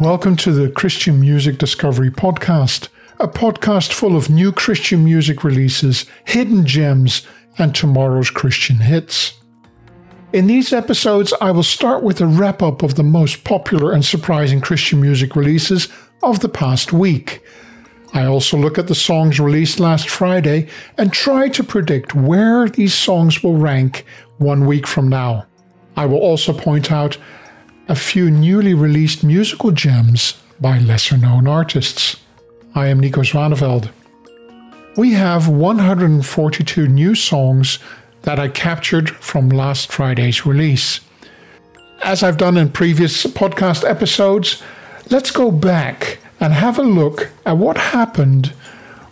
Welcome to the Christian Music Discovery Podcast, a podcast full of new Christian music releases, hidden gems, and tomorrow's Christian hits. In these episodes, I will start with a wrap up of the most popular and surprising Christian music releases of the past week. I also look at the songs released last Friday and try to predict where these songs will rank one week from now. I will also point out a few newly released musical gems by lesser known artists. I am Nico Zwaneveld. We have 142 new songs that I captured from last Friday's release. As I've done in previous podcast episodes, let's go back and have a look at what happened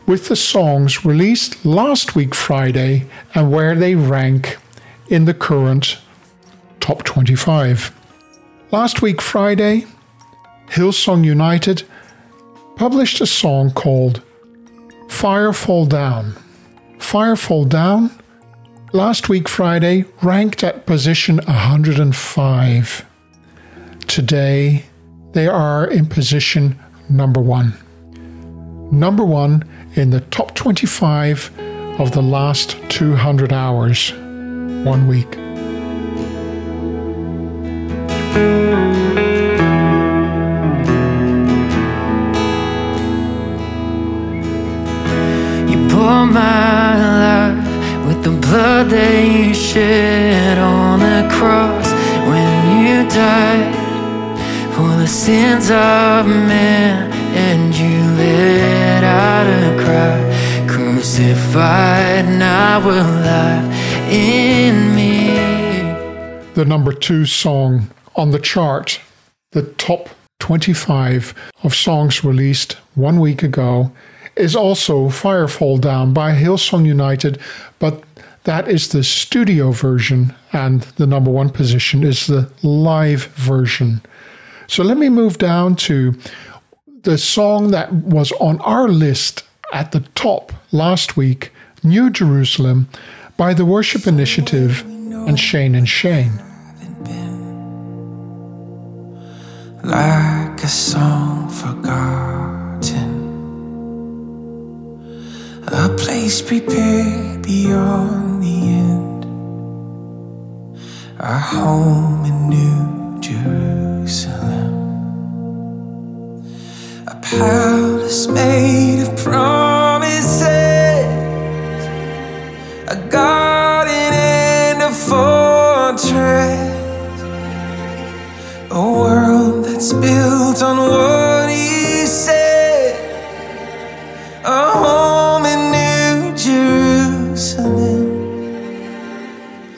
with the songs released last week Friday and where they rank in the current top 25. Last week Friday, Hillsong United published a song called Fire Fall Down. Fire Fall Down last week Friday ranked at position 105. Today they are in position number one. Number one in the top 25 of the last 200 hours, one week. You pour my life with the blood that you shed on the cross. When you died for the sins of man, and you let out a cry, crucified, now alive in me. The number two song on the chart, the top 25 of songs released one week ago, is also Firefall Down by Hillsong United, but that is the studio version, and the number one position is the live version. So let me move down to the song that was on our list at the top last week, New Jerusalem, by the Worship Initiative and Shane and Shane. Like a song forgotten, a place prepared beyond the end, our home in New Jerusalem, a palace made of promises, a garden and a fortress. A world that's built on what he said. A home in New Jerusalem.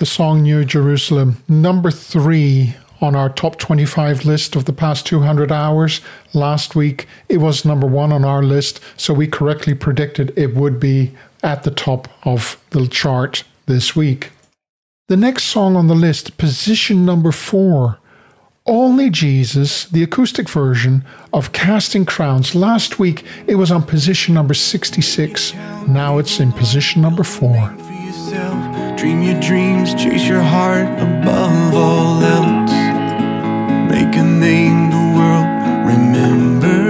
The song New Jerusalem, number three on our top 25 list of the past 200 hours. Last week, it was number one on our list, so we correctly predicted it would be at the top of the chart this week. The next song on the list, position number four, Only Jesus, the acoustic version of Casting Crowns. Last week, it was on position number 66. Now it's in position number four. Dream your dreams, chase your heart above all else. Make a name the world remembers.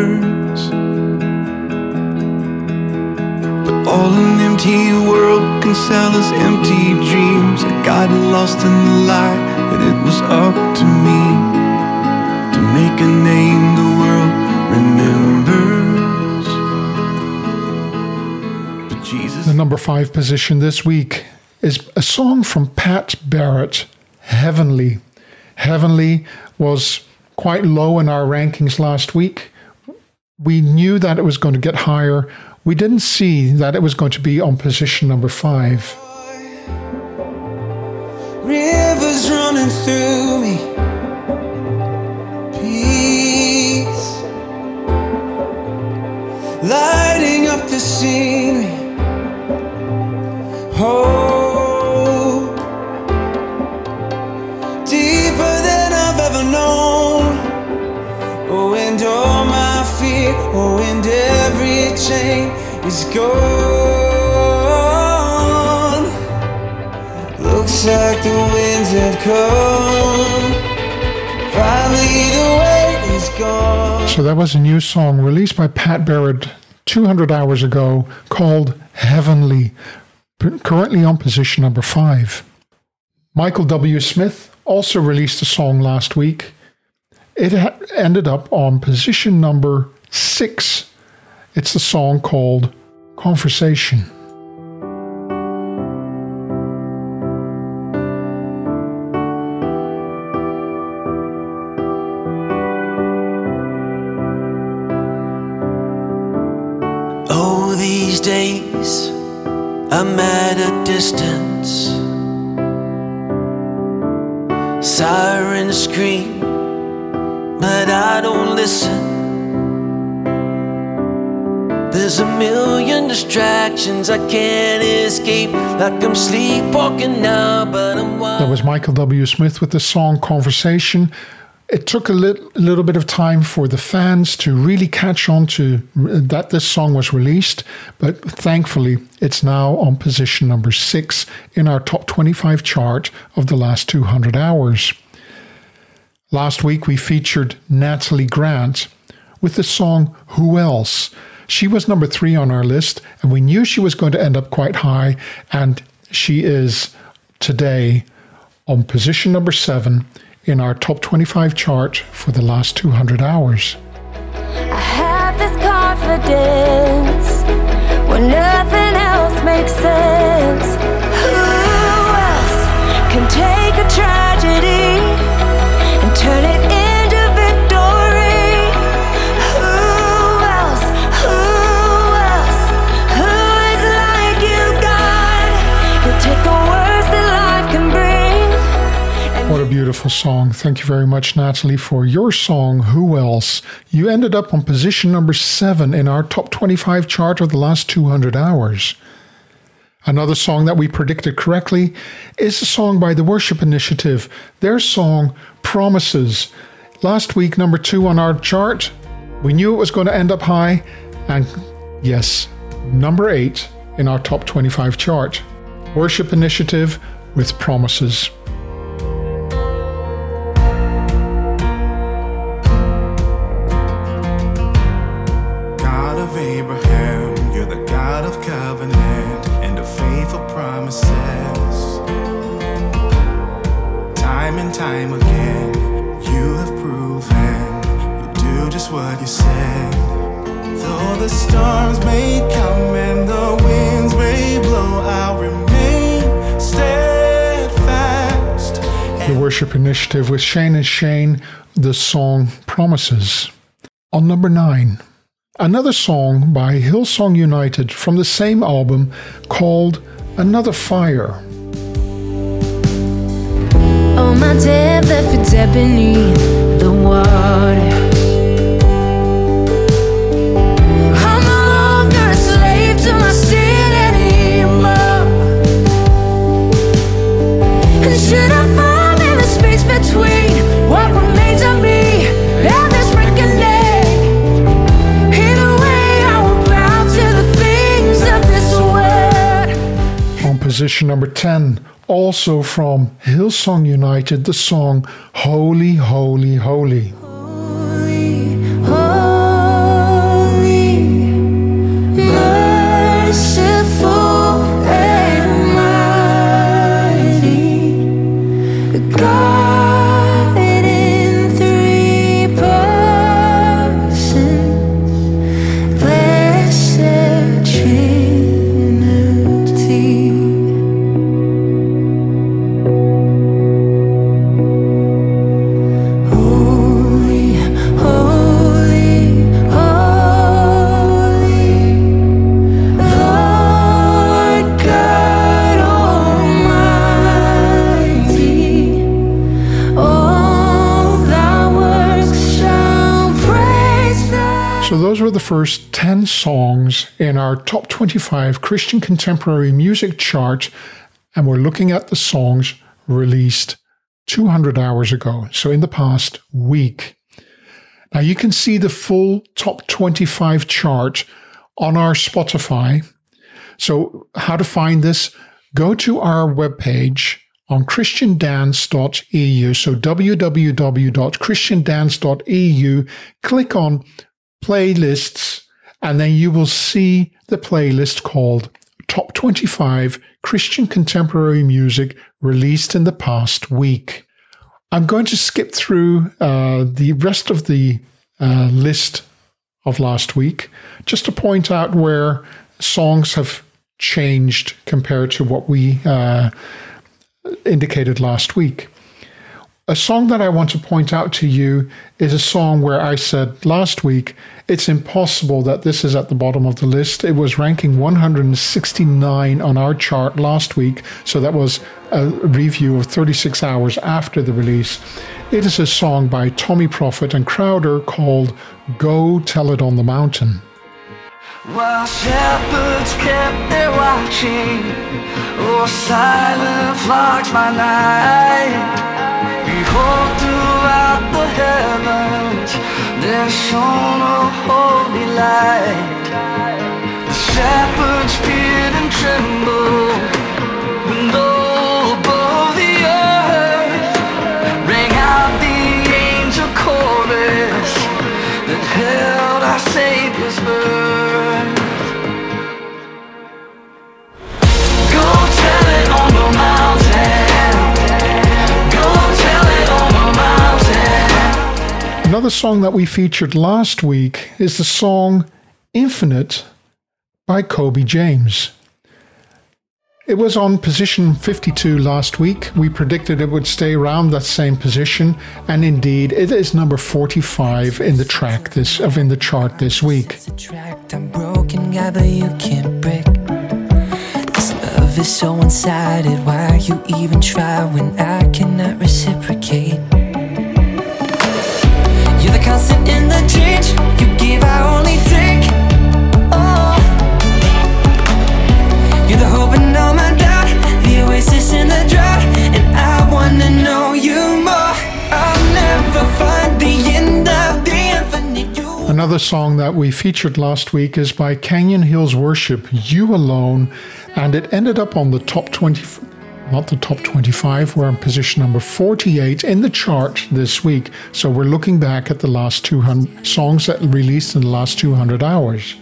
All an empty world can sell us empty dreams. I got lost in the lie that it was up to me to make a name the world remembers. But Jesus. The number five position this week is a song from Pat Barrett, Heavenly. Heavenly was quite low in our rankings last week. We knew that it was going to get higher. We didn't see that it was going to be on position number five. Rivers running through me. Was a new song released by Pat Barrett 200 hours ago called Heavenly, currently on position number five. Michael W. Smith also released a song last week. It ha- ended up on position number six. It's a song called Conversation. Days I'm at a distance. Sirens scream, but I don't listen. There's a million distractions I can't escape, like I'm sleepwalking now, but I'm That was Michael W. Smith with the song Conversation. It took a little, little bit of time for the fans to really catch on to uh, that this song was released, but thankfully it's now on position number six in our top 25 chart of the last 200 hours. Last week we featured Natalie Grant with the song Who Else? She was number three on our list, and we knew she was going to end up quite high, and she is today on position number seven in our top 25 chart for the last 200 hours. I have this confidence when nothing else makes sense. Who else can take a tragedy and turn it song. Thank you very much, Natalie, for your song, Who Else? You ended up on position number seven in our top 25 chart of the last 200 hours. Another song that we predicted correctly is a song by the Worship Initiative, their song Promises. Last week, number two on our chart. We knew it was going to end up high, and yes, number eight in our top 25 chart. Worship Initiative with Promises. Worship Initiative with Shane and Shane, the song Promises. On number nine, another song by Hillsong United from the same album called Another Fire. Oh, my beneath the water. Position number 10, also from Hillsong United, the song Holy, Holy, Holy. Holy, songs in our top 25 Christian contemporary music chart, and we're looking at the songs released 200 hours ago, so in the past week. Now, you can see the full top 25 chart on our Spotify. So, how to find this? Go to our webpage on christiandance.eu. So www.christiandance.eu, click on playlists, and then you will see the playlist called Top 25 Christian Contemporary Music released in the past week. I'm going to skip through uh, the rest of the uh, list of last week just to point out where songs have changed compared to what we uh, indicated last week. A song that I want to point out to you is a song where I said last week it's impossible that this is at the bottom of the list. It was ranking 169 on our chart last week, so that was a review of 36 hours after the release. It is a song by Tommy Profitt and Crowder called Go Tell It on the Mountain. While shepherds kept their watching, oh, silent flocks by night. Behold, throughout the heavens, there shone a holy light. The shepherds peered and trembled, when low above the earth rang out the angel chorus that held our Savior's birth. Another song that we featured last week is the song Infinite by Kobe James. It was on position 52 last week. We predicted it would stay around that same position, and indeed, it is number 45 in the track this of in the chart this week. Love is so one-sided. Why you even try when I cannot reciprocate? Another song that we featured last week is by Canyon Hills Worship, You Alone, and it ended up on the top 20, not the top 25, we're in position number 48 in the chart this week. So we're looking back at the last 200 songs that released in the last 200 hours.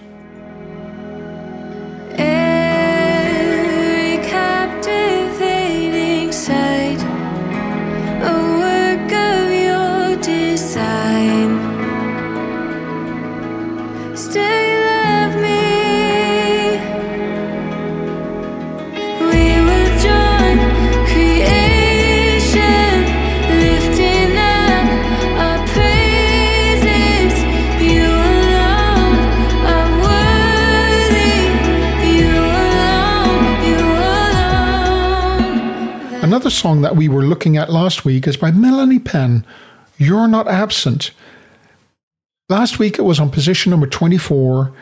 Song that we were looking at last week is by Melanie Penn, You're Not Absent. Last week it was on position number 24.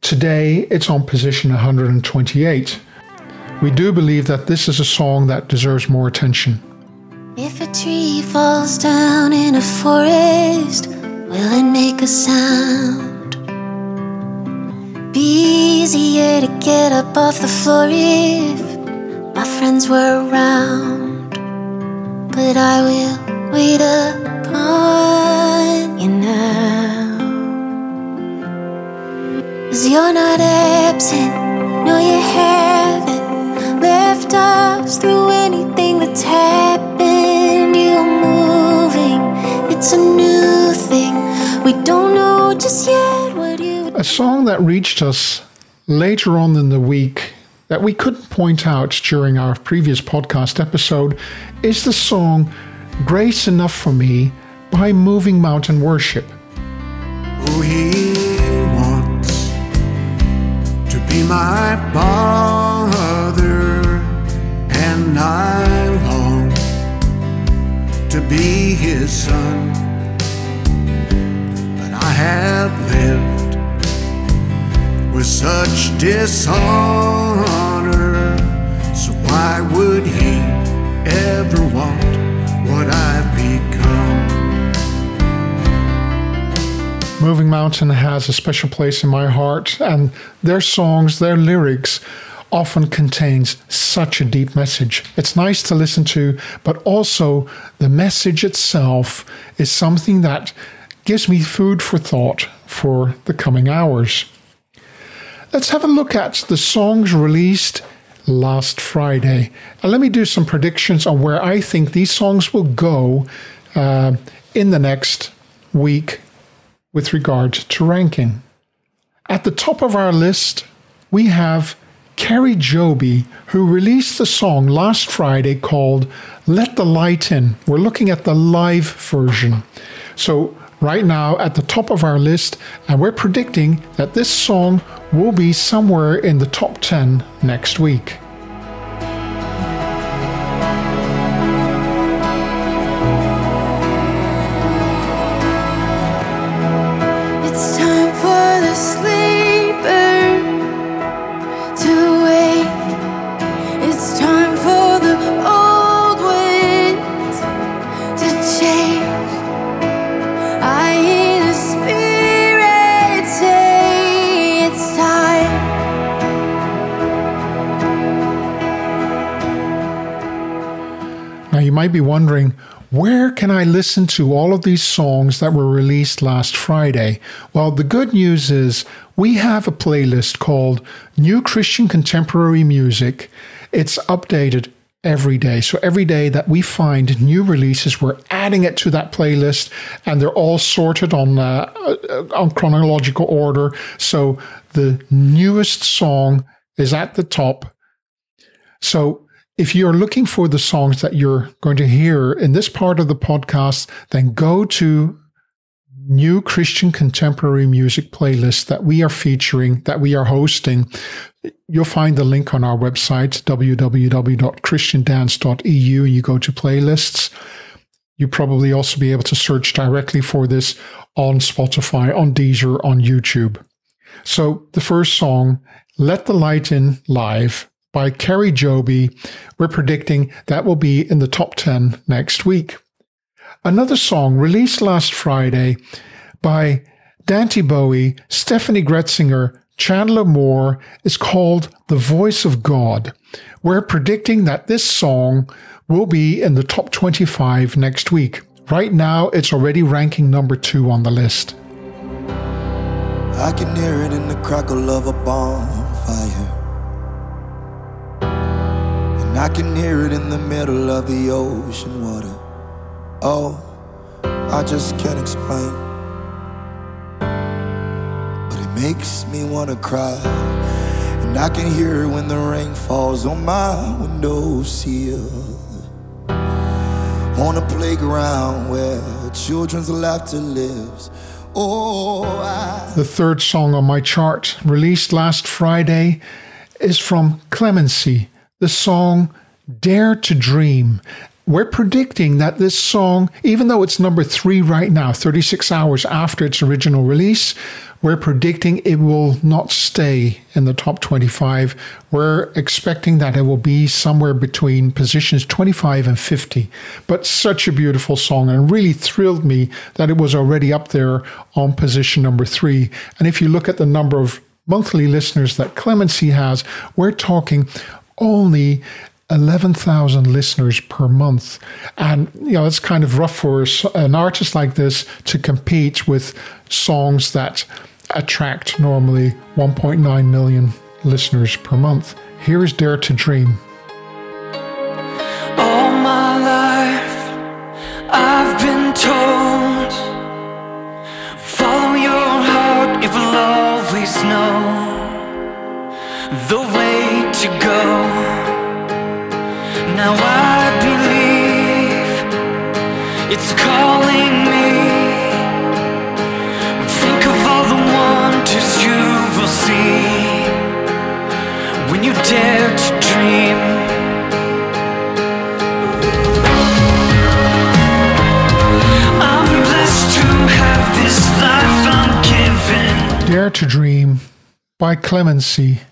Today it's on position 128. We do believe that this is a song that deserves more attention. If a tree falls down in a forest, will it make a sound? Be easier to get up off the floor if my friends were around. But I will wait upon you now. Cause you're not absent, no, you haven't left us through anything that's happened. You're moving, it's a new thing. We don't know just yet what you A song that reached us later on in the week that we couldn't point out during our previous podcast episode is the song Grace Enough for Me by Moving Mountain Worship. Oh, he wants to be my father, and I long to be his son. But I have lived such dishonor, so why would he ever want what I've become? Moving Mountain has a special place in my heart, and their songs, their lyrics, often contains such a deep message. It's nice to listen to, but also the message itself is something that gives me food for thought for the coming hours. Let's have a look at the songs released last Friday. And let me do some predictions on where I think these songs will go uh, in the next week with regard to ranking. At the top of our list, we have Kari Jobe, who released a song last Friday called Let the Light In. We're looking at the live version. So, right now at the top of our list, and we're predicting that this song will be somewhere in the top 10 next week. Can I listen to all of these songs that were released last Friday? Well, the good news is we have a playlist called New Christian Contemporary Music. It's updated every day. So every day that we find new releases, we're adding it to that playlist, and they're all sorted on uh, uh, on chronological order. So the newest song is at the top. So if you're looking for the songs that you're going to hear in this part of the podcast, then go to new Christian contemporary music playlist that we are featuring, that we are hosting. You'll find the link on our website, www.christiandance.eu, and you go to playlists. You probably also be able to search directly for this on Spotify, on Deezer, on YouTube. So the first song, Let the Light In Live by Kari Jobe, we're predicting that will be in the top 10 next week. Another song released last Friday by Dante Bowe, Steffany Gretzinger, Chandler Moore is called The Voice of God. We're predicting that this song will be in the top 25 next week. Right now, it's already ranking number two on the list. I can hear it in the crackle of a bonfire. I can hear it in the middle of the ocean water. Oh, I just can't explain. But it makes me wanna cry. And I can hear it when the rain falls on my windowsill. On a playground where children's laughter lives. Oh, I. The third song on my chart, released last Friday, is from Clemency, the song Dare to Dream. We're predicting that this song, even though it's number three right now, 36 hours after its original release, we're predicting it will not stay in the top 25. We're expecting that it will be somewhere between positions 25 and 50. But such a beautiful song and really thrilled me that it was already up there on position number three. And if you look at the number of monthly listeners that Clemency has, we're talking only 11,000 listeners per month. And, you know, it's kind of rough for an artist like this to compete with songs that attract normally 1.9 million listeners per month. Here is Dare to Dream. All my life, I've been told follow your heart, the way to go. Now I believe it's calling me. Think of all the wonders you will see when you dare to dream. I'm blessed to have this life I'm given. Dare to Dream by Clemency.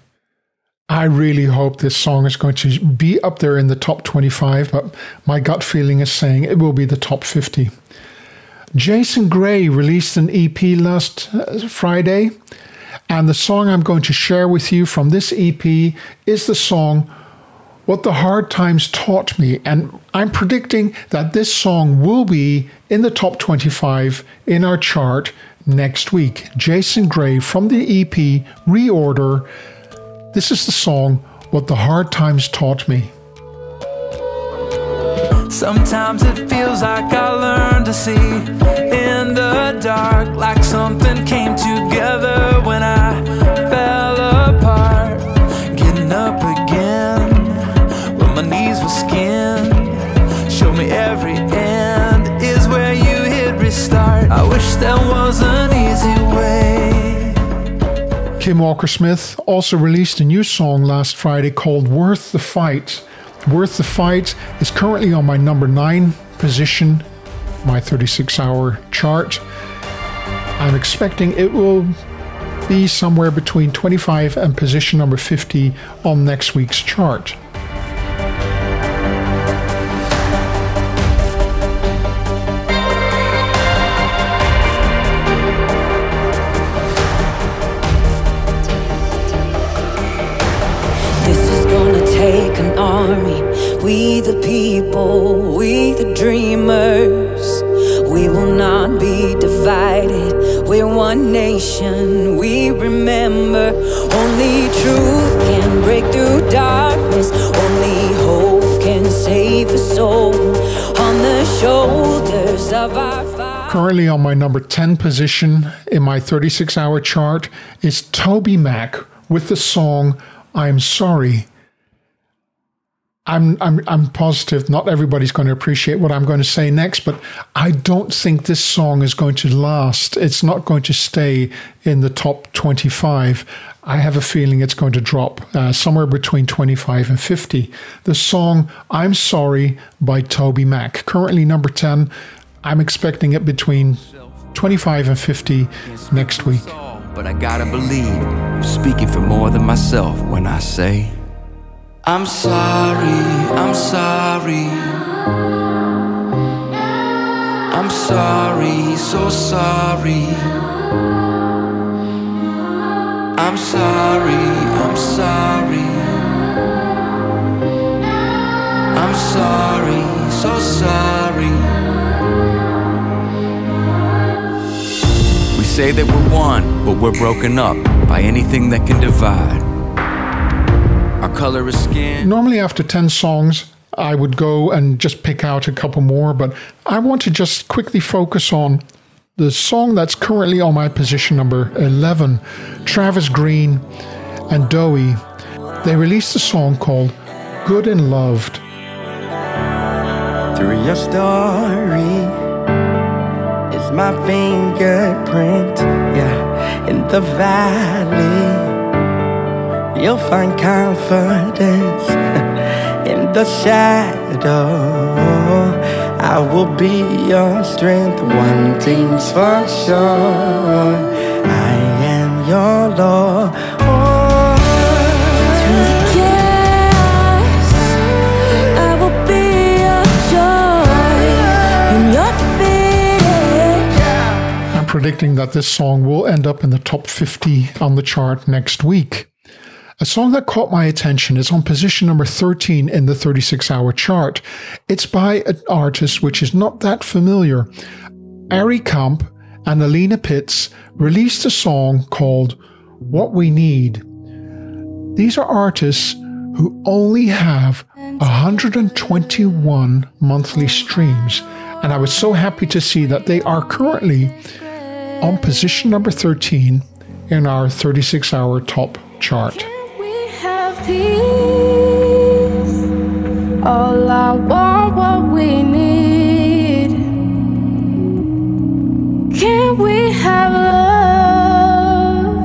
I really hope this song is going to be up there in the top 25, but my gut feeling is saying it will be the top 50. Jason Gray released an EP last uh, Friday, And the song I'm going to share with you from this EP is the song What the Hard Times Taught Me. And I'm predicting that this song will be in the top 25 in our chart next week. Jason Gray from the EP Reorder. This is the song What the Hard Times Taught Me. Sometimes it feels like I learned to see in the dark, like something came together when I fell apart. Way. Kim Walker Smith also released a new song last Friday called Worth the Fight. Worth the Fight is currently on my number nine position, my 36 hour chart. I'm expecting it will be somewhere between 25 and position number 50 on next week's chart. We the people, we the dreamers. We will not be divided. We're one nation. We remember only truth can break through darkness. Only hope can save a soul on the shoulders of our. Currently on my number 10 position in my 36 hour chart is TobyMac with the song I'm Sorry. I'm, I'm, I'm positive not everybody's going to appreciate what I'm going to say next, but I don't think this song is going to last. It's not going to stay in the top 25. I have a feeling it's going to drop uh, somewhere between 25 and 50. The song I'm Sorry by TobyMac, currently number 10. I'm expecting it between 25 and 50 next week. But I gotta believe I'm speaking for more than myself when I say I'm sorry, I'm sorry. I'm sorry, so sorry. I'm sorry, I'm sorry. I'm sorry, so sorry. We say that we're one, but we're broken up by anything that can divide. Our color is skin. Normally, after 10 songs, I would go and just pick out a couple more, but I want to just quickly focus on the song that's currently on my position number 11 Travis Greene and Bowe. They released a song called Good and Loved. Through your story is my fingerprint, yeah, in the valley. You'll find confidence in the shadow. I will be your strength. One thing's for sure. I am your Lord. Oh, Through chaos, I will be your joy in your fear. I'm predicting that this song will end up in the top 50 on the chart next week. A song that caught my attention is on position number 13 in the 36 hour chart. It's by an artist which is not that familiar. Ari Kamp and Alina Pitts released a song called What We Need. These are artists who only have 121 monthly streams, and I was so happy to see that they are currently on position number 13 in our 36 hour top chart. Peace. All I want, what we need. Can we have love?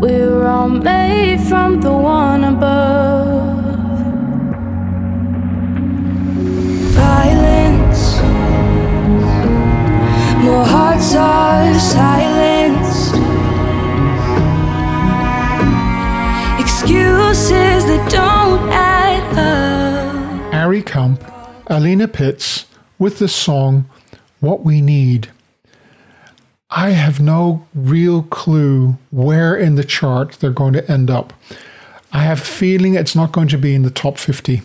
We're all made from the one above. Violence. More hearts are silenced. That don't add up. Ari Kamp, Alina Pitts with the song What We Need. I have no real clue where in the chart they're going to end up. I have a feeling it's not going to be in the top 50.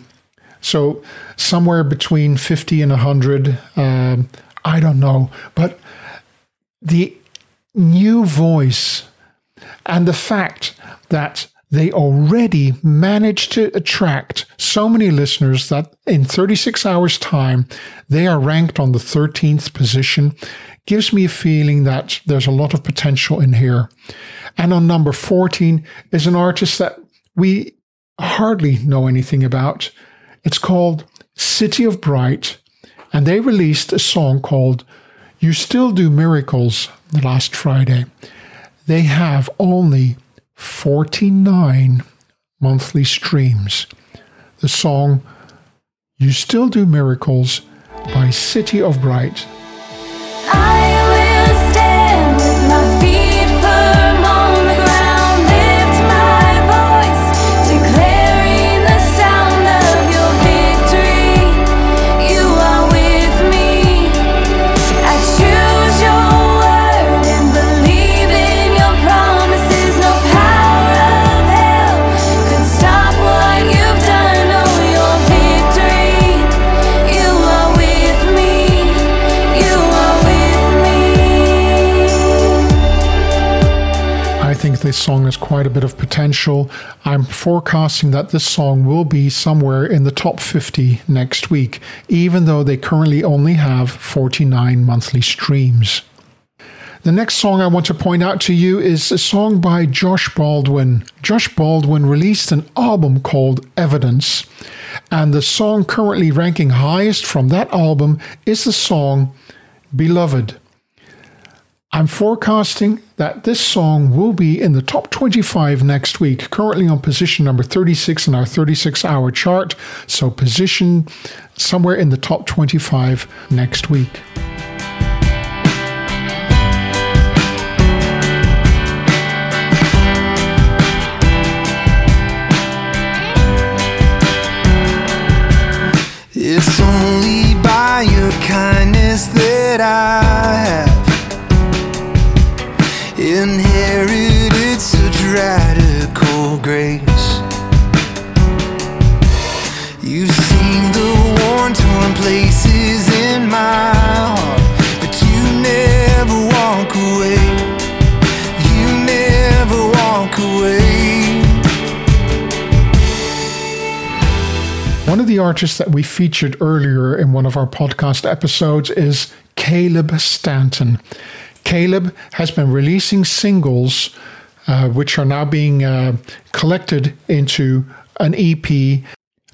So somewhere between 50 and 100. Um, I don't know. But the new voice and the fact that they already managed to attract so many listeners that in 36 hours' time, they are ranked on the 13th position gives me a feeling that there's a lot of potential in here. And on number 14 is an artist that we hardly know anything about. It's called City of Bright, and they released a song called You Still Do Miracles last Friday. They have only 49 monthly streams. The song You Still Do Miracles by City of Bright I song has quite a bit of potential. I'm forecasting that this song will be somewhere in the top 50 next week, even though they currently only have 49 monthly streams. The next song I want to point out to you is a song by Josh Baldwin. Josh Baldwin released an album called Evidence, and the song currently ranking highest from that album is the song Beloved. I'm forecasting that this song will be in the top 25 next week, currently on position number 36 in our 36 hour chart. So, position somewhere in the top 25 next week. It's only by your kindness that I have grace. You've the torn places in my heart, but you never walk away. You never walk away. One of the artists that we featured earlier in one of our podcast episodes is Caleb Stanton. Caleb has been releasing singles, uh, which are now being uh, collected into an EP.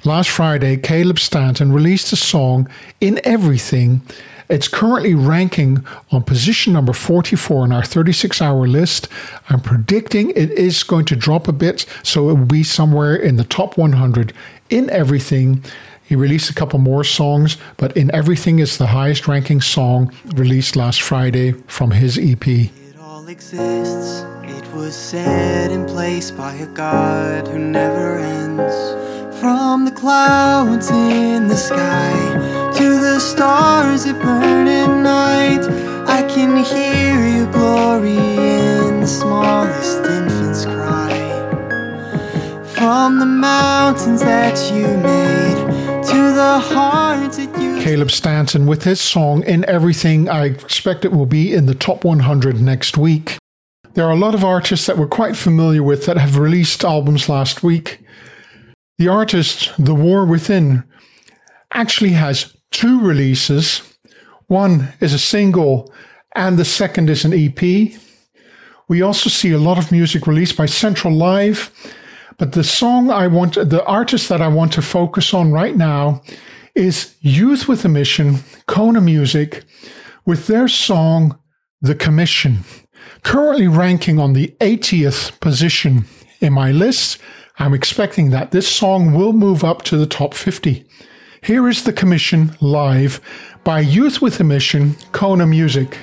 Last Friday, Caleb Stanton released a song, In Everything. It's currently ranking on position number 44 on our 36 hour list. I'm predicting it is going to drop a bit, so it will be somewhere in the top 100 in everything. He released a couple more songs, but In Everything is the highest ranking song released last Friday from his EP. Exists. It was set in place by a God who never ends. From the clouds in the sky to the stars that burn at night, I can hear your glory in the smallest infant's cry. From the mountains that you made Caleb Stanton with his song In Everything. I expect it will be in the top 100 next week. There are a lot of artists that we're quite familiar with that have released albums last week. The artist The War Within actually has two releases. One is a single, and the second is an EP. We also see a lot of music released by Central Live, but the song I want, the artist that I want to focus on right now is Youth with a Mission, Kona Music, with their song The Commission, currently ranking on the 80th position in my list. I'm expecting that this song will move up to the top 50. Here is The Commission live by Youth with a Mission, Kona Music.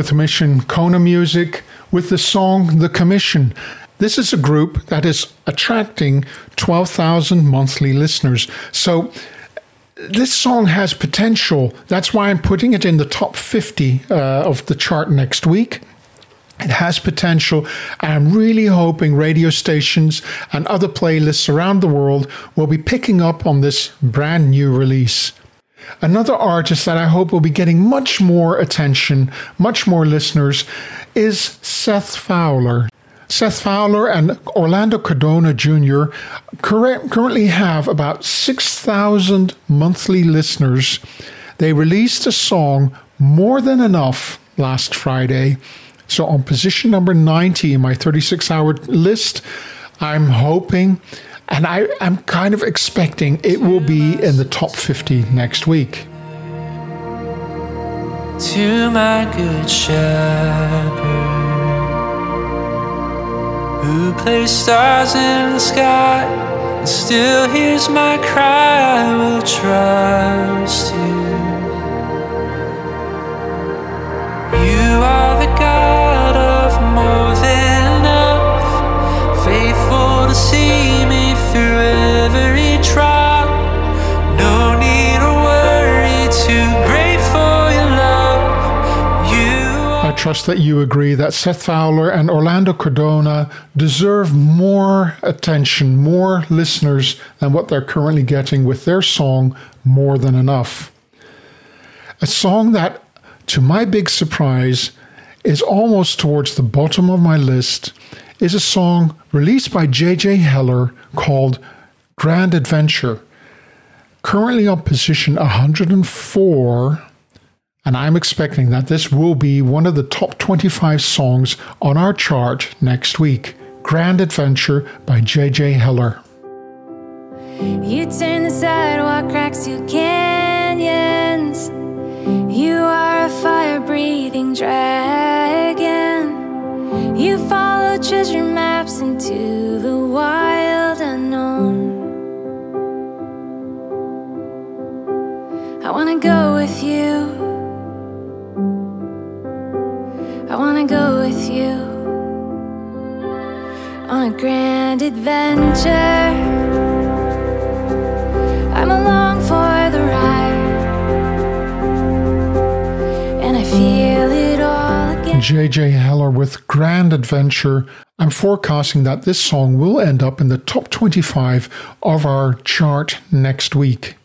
With Mission Kona Music with the song The Commission. This is a group that is attracting 12,000 monthly listeners. So this song has potential. That's why I'm putting it in the top 50 uh, of the chart next week. It has potential. I'm really hoping radio stations and other playlists around the world will be picking up on this brand new release. Another artist that I hope will be getting much more attention, much more listeners, is Seth Fowler. Seth Fowler and Orlando Cardona Jr. currently have about 6,000 monthly listeners. They released a song, More Than Enough, last Friday. So, on position number 90 in my 36 hour list, I'm hoping and I am kind of expecting it will be in the top 50 next week. To my good shepherd, who placed stars in the sky and still hears my cry, I will trust you. You are the God of more trust that you agree that Seth Fowler and Orlando Cardona deserve more attention, more listeners than what they're currently getting with their song More Than Enough. A song that, to my big surprise, is almost towards the bottom of my list is a song released by J.J. Heller called Grand Adventure. Currently on position 104, and I'm expecting that this will be one of the top 25 songs on our chart next week. Grand Adventure by J.J. Heller. You turn the sidewalk cracks to canyons. You are a fire breathing dragon. You follow treasure maps into the wild unknown. I wanna go with you. Wanna go with you on a grand adventure. I'm along for the ride, and I feel it all again. J.J. Heller with Grand Adventure. I'm forecasting that this song will end up in the top 25 of our chart next week.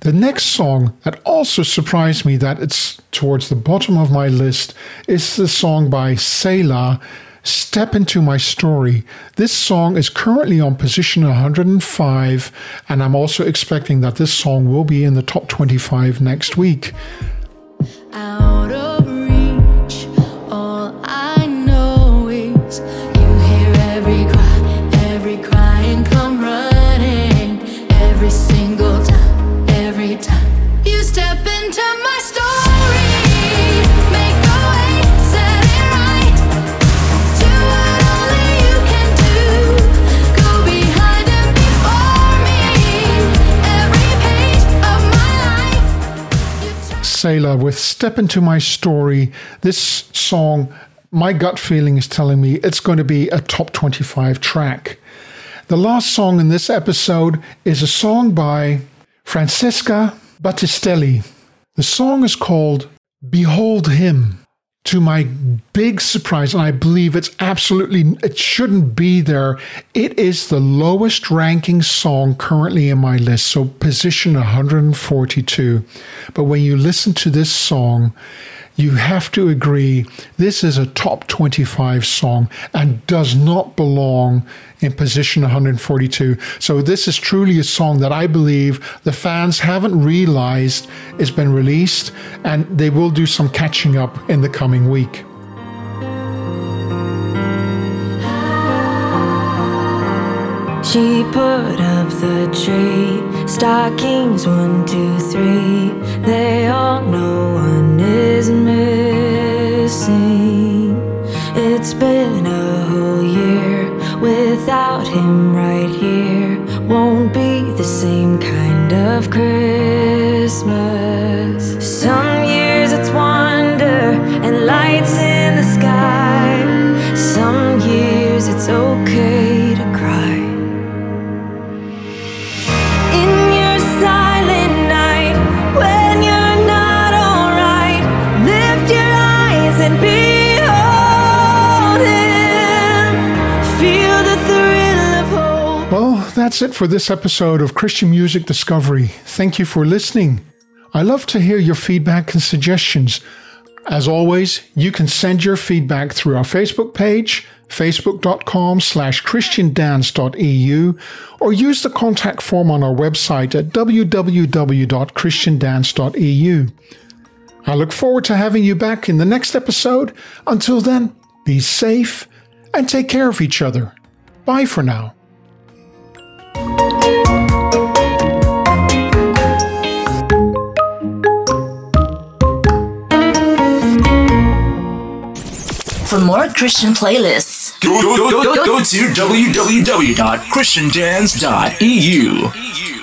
The next song that also surprised me that it's towards the bottom of my list is the song by Selah, Step Into My Story. This song is currently on position 105, and I'm also expecting that this song will be in the top 25 next week. Selah with Step Into My Story. This song, my gut feeling is telling me it's going to be a top 25 track. The last song in this episode is a song by Francesca Battistelli. The song is called Behold Him. To my big surprise, and I believe it's absolutely, it shouldn't be there, it is the lowest ranking song currently in my list, so position 142. But when you listen to this song, you have to agree this is a top 25 song and does not belong in position 142. So, this is truly a song that I believe the fans haven't realized has been released, and they will do some catching up in the coming week. She put up the tree, stockings one, two, three. They all know one is missing. It's been a whole year without him right here. Won't be the same kind of Christmas. That's it for this episode of Christian Music Discovery. Thank you for listening. I love to hear your feedback and suggestions. As always, you can send your feedback through our Facebook page, facebook.com slash christiandance.eu, or use the contact form on our website at www.christiandance.eu. I look forward to having you back in the next episode. Until then, be safe and take care of each other. Bye for now. For more Christian playlists, Go, go, go, go, go to www.christiandance.eu.